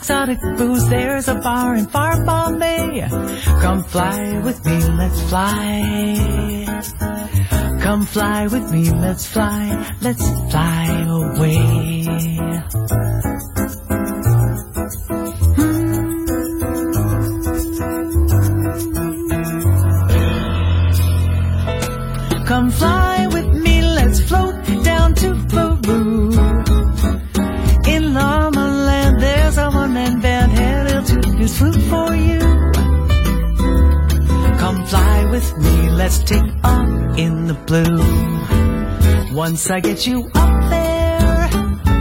exotic booze. There's a bar in far Bombay. Come fly with me, let's fly. Come fly with me, let's fly. Let's fly away. Take off in the blue. Once I get you up there,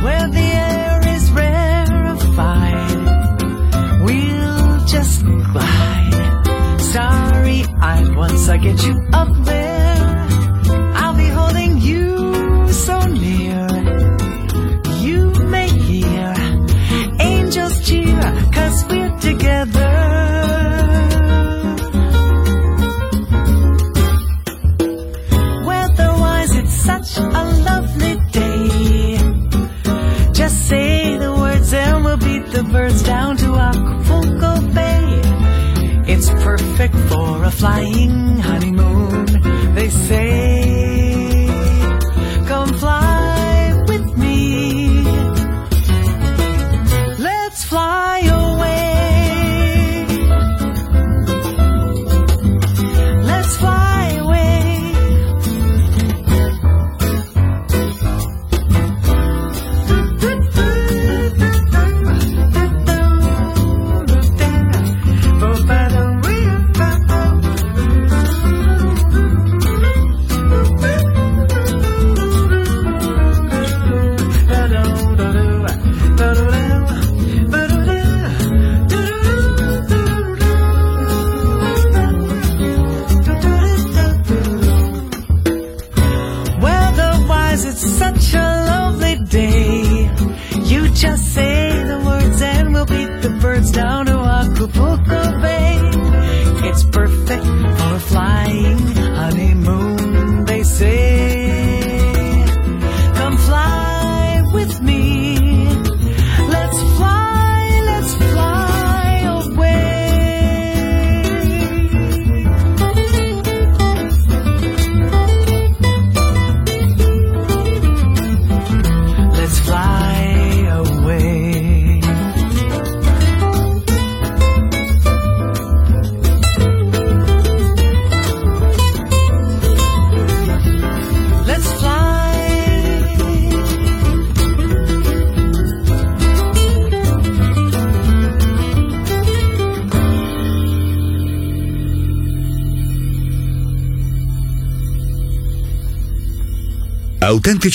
where the air is rarefied, we'll just glide. Sorry, I once I get you up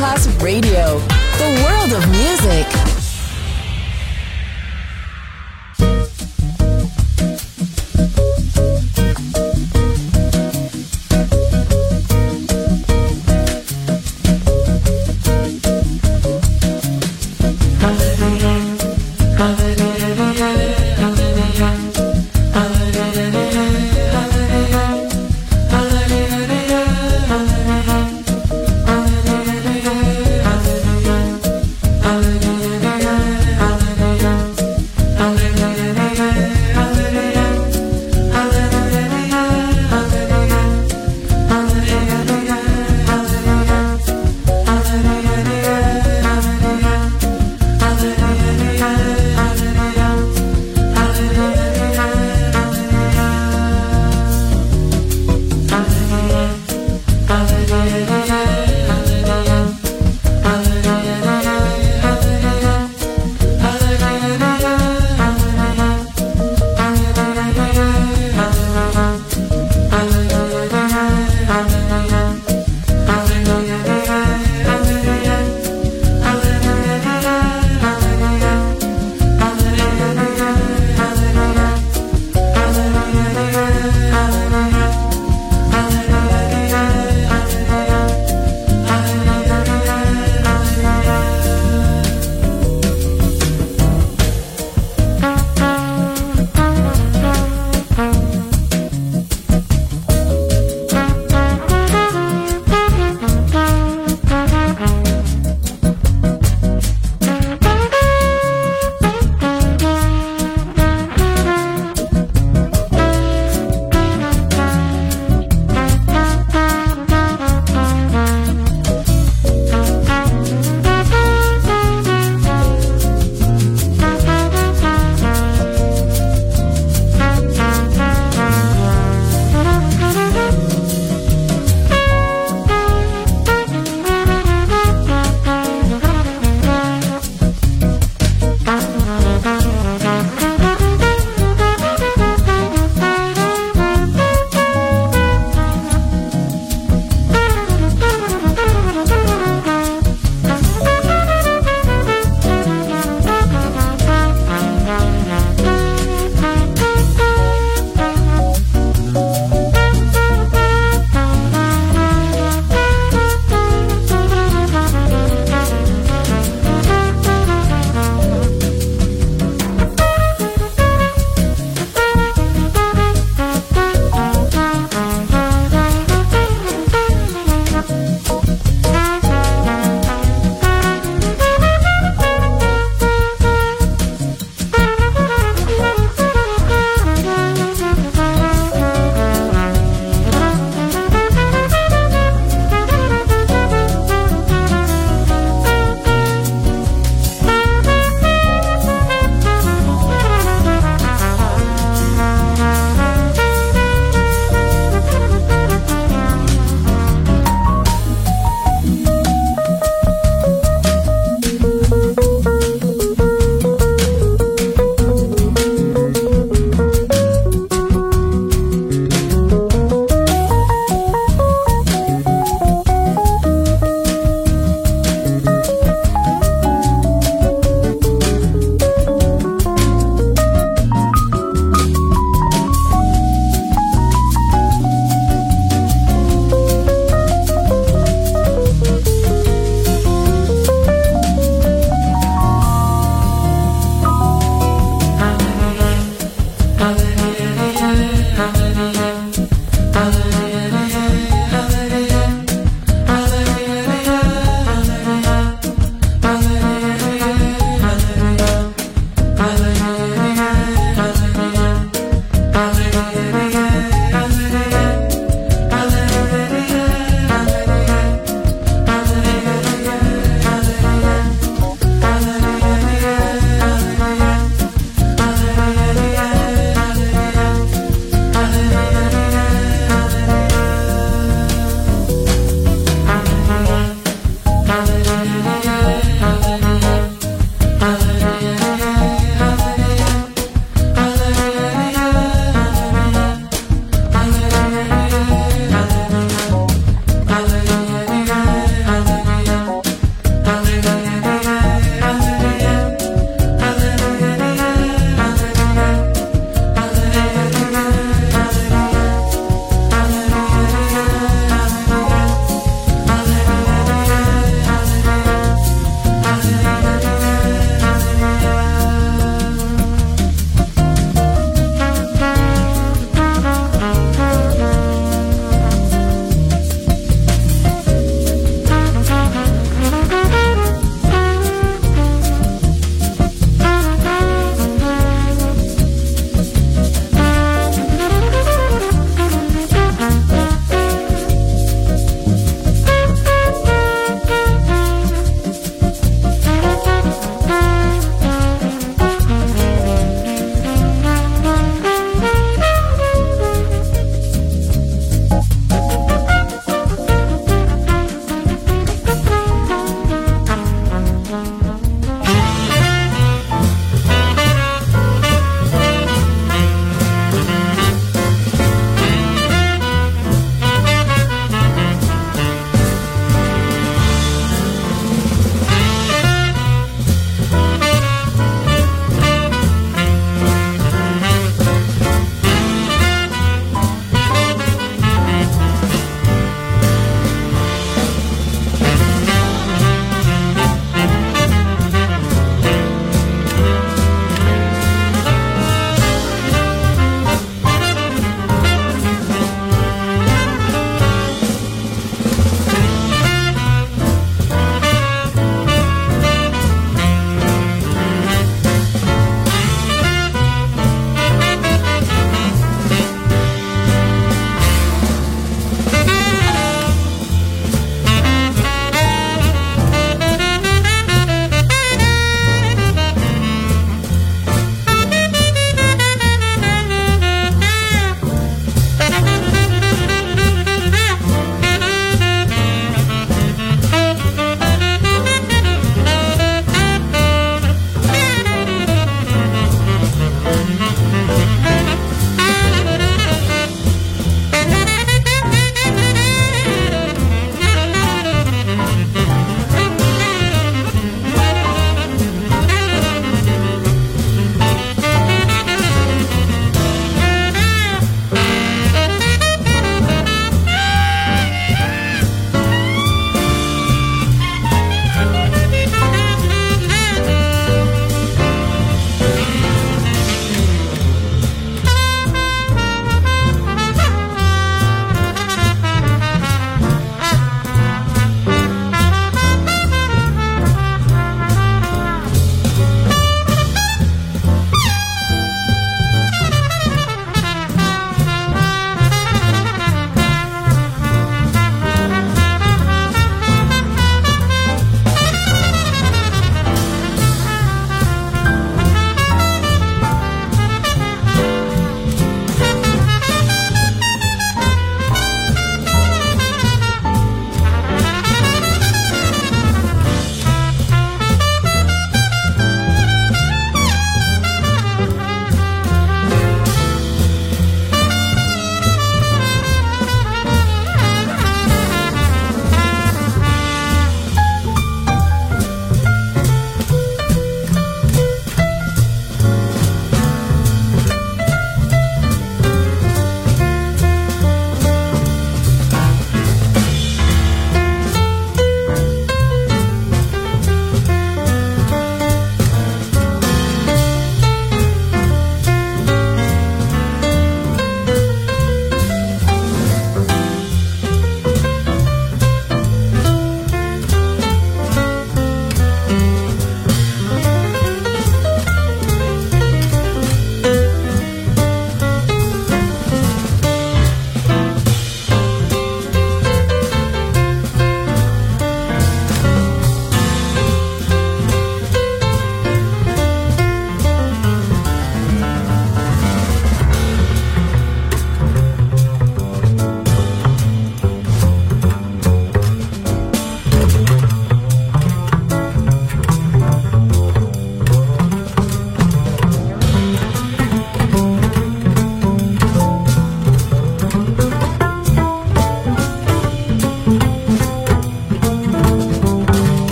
Hallelujah.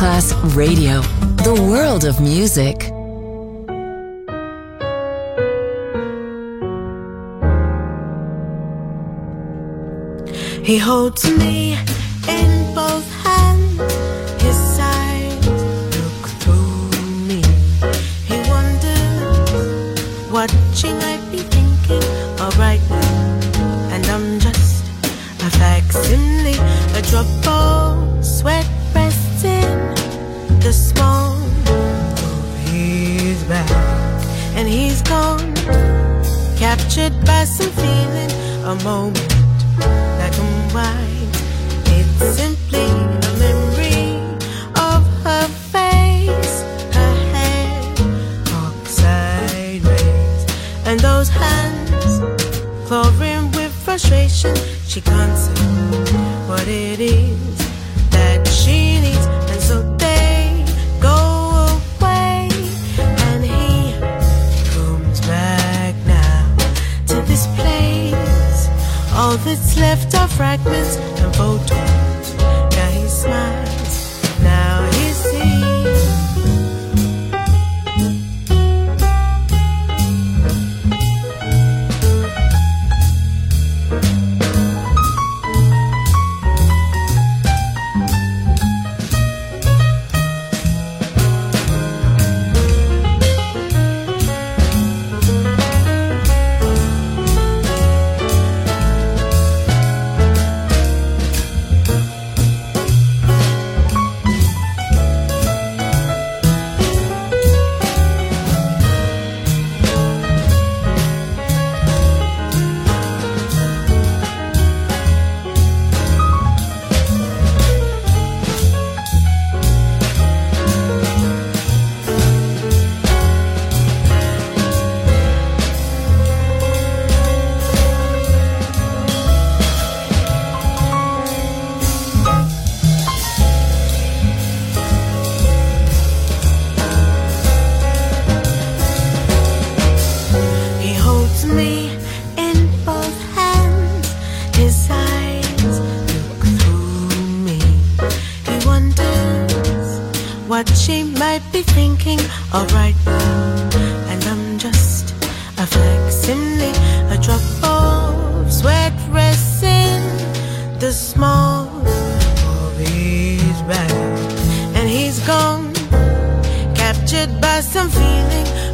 Masterclass Radio, the world of music. He holds me. pouring with frustration. She can't say what it is that she needs, and so they go away. And he comes back now to this place. All that's left are fragments and photos. Now he smiles.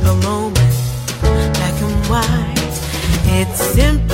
the moment, black and white. It's simple.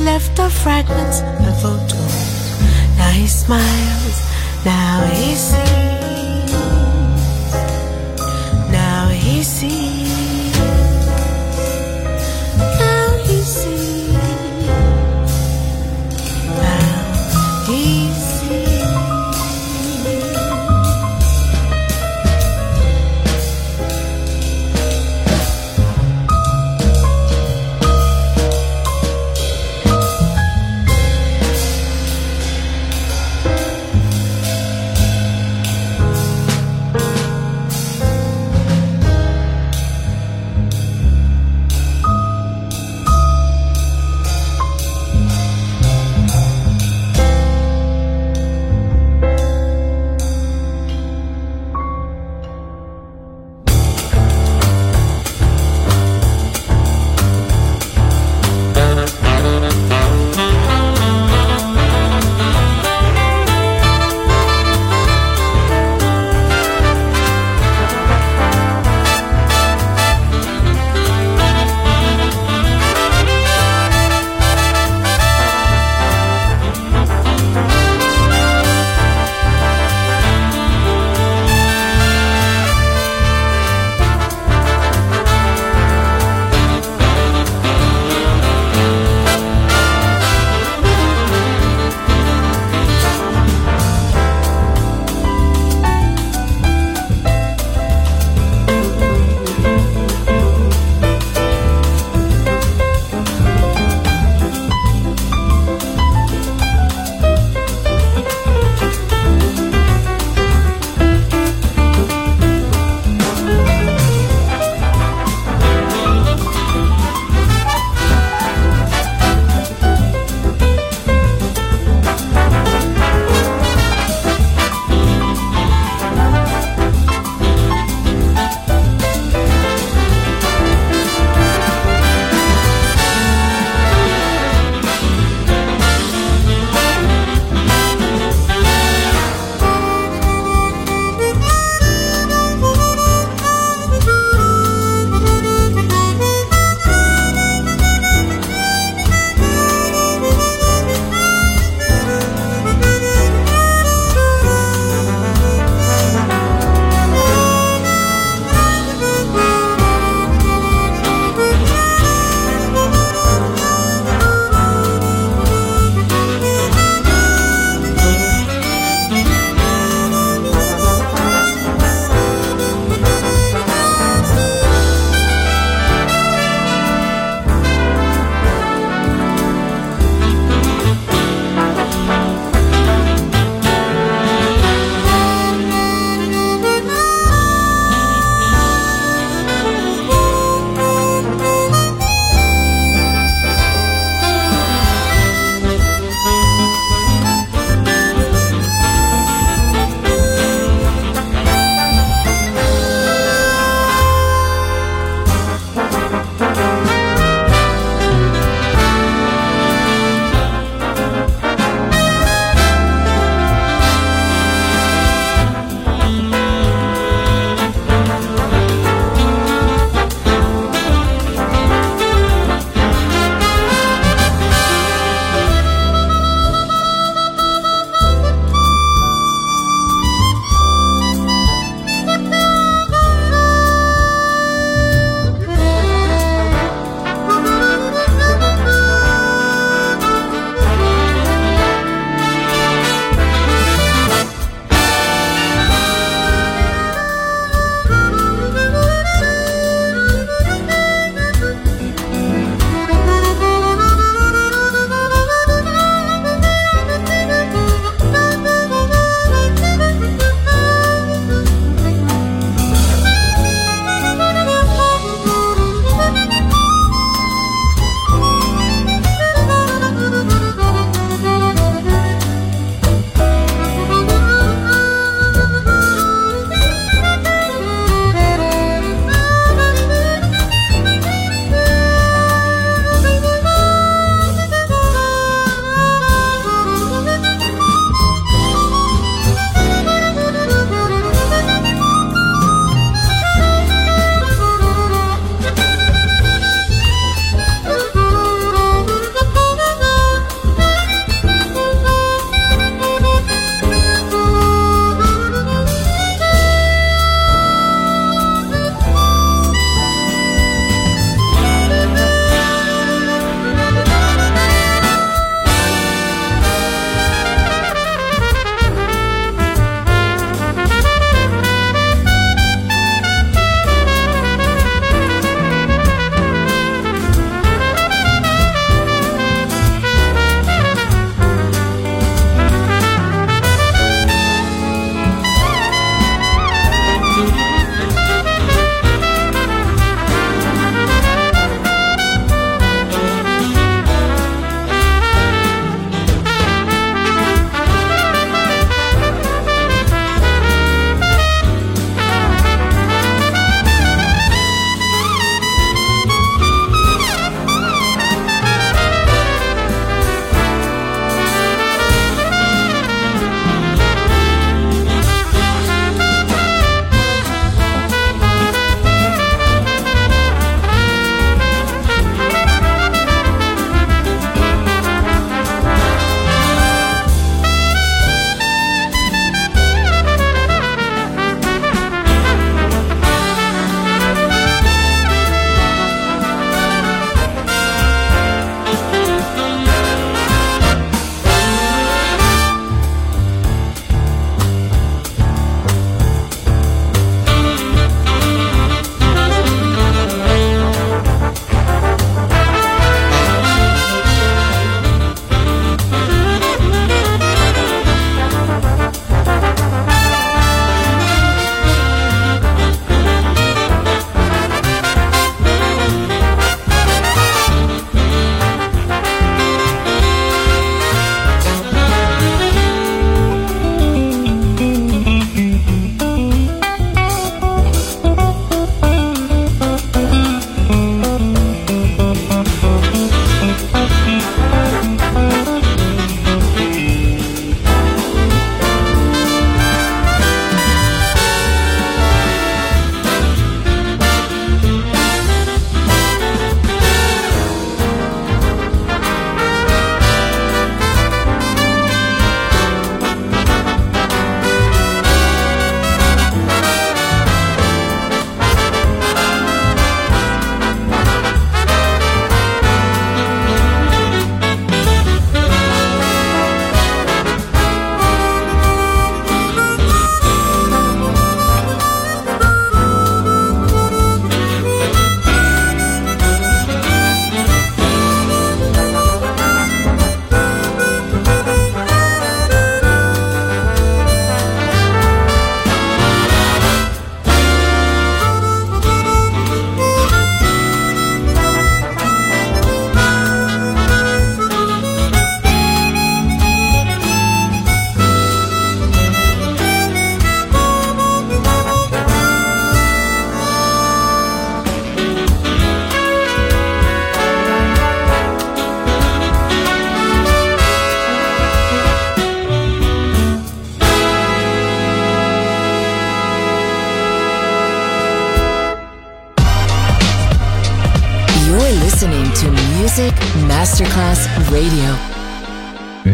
Left of fragments of photos Now he smiles, now he sees.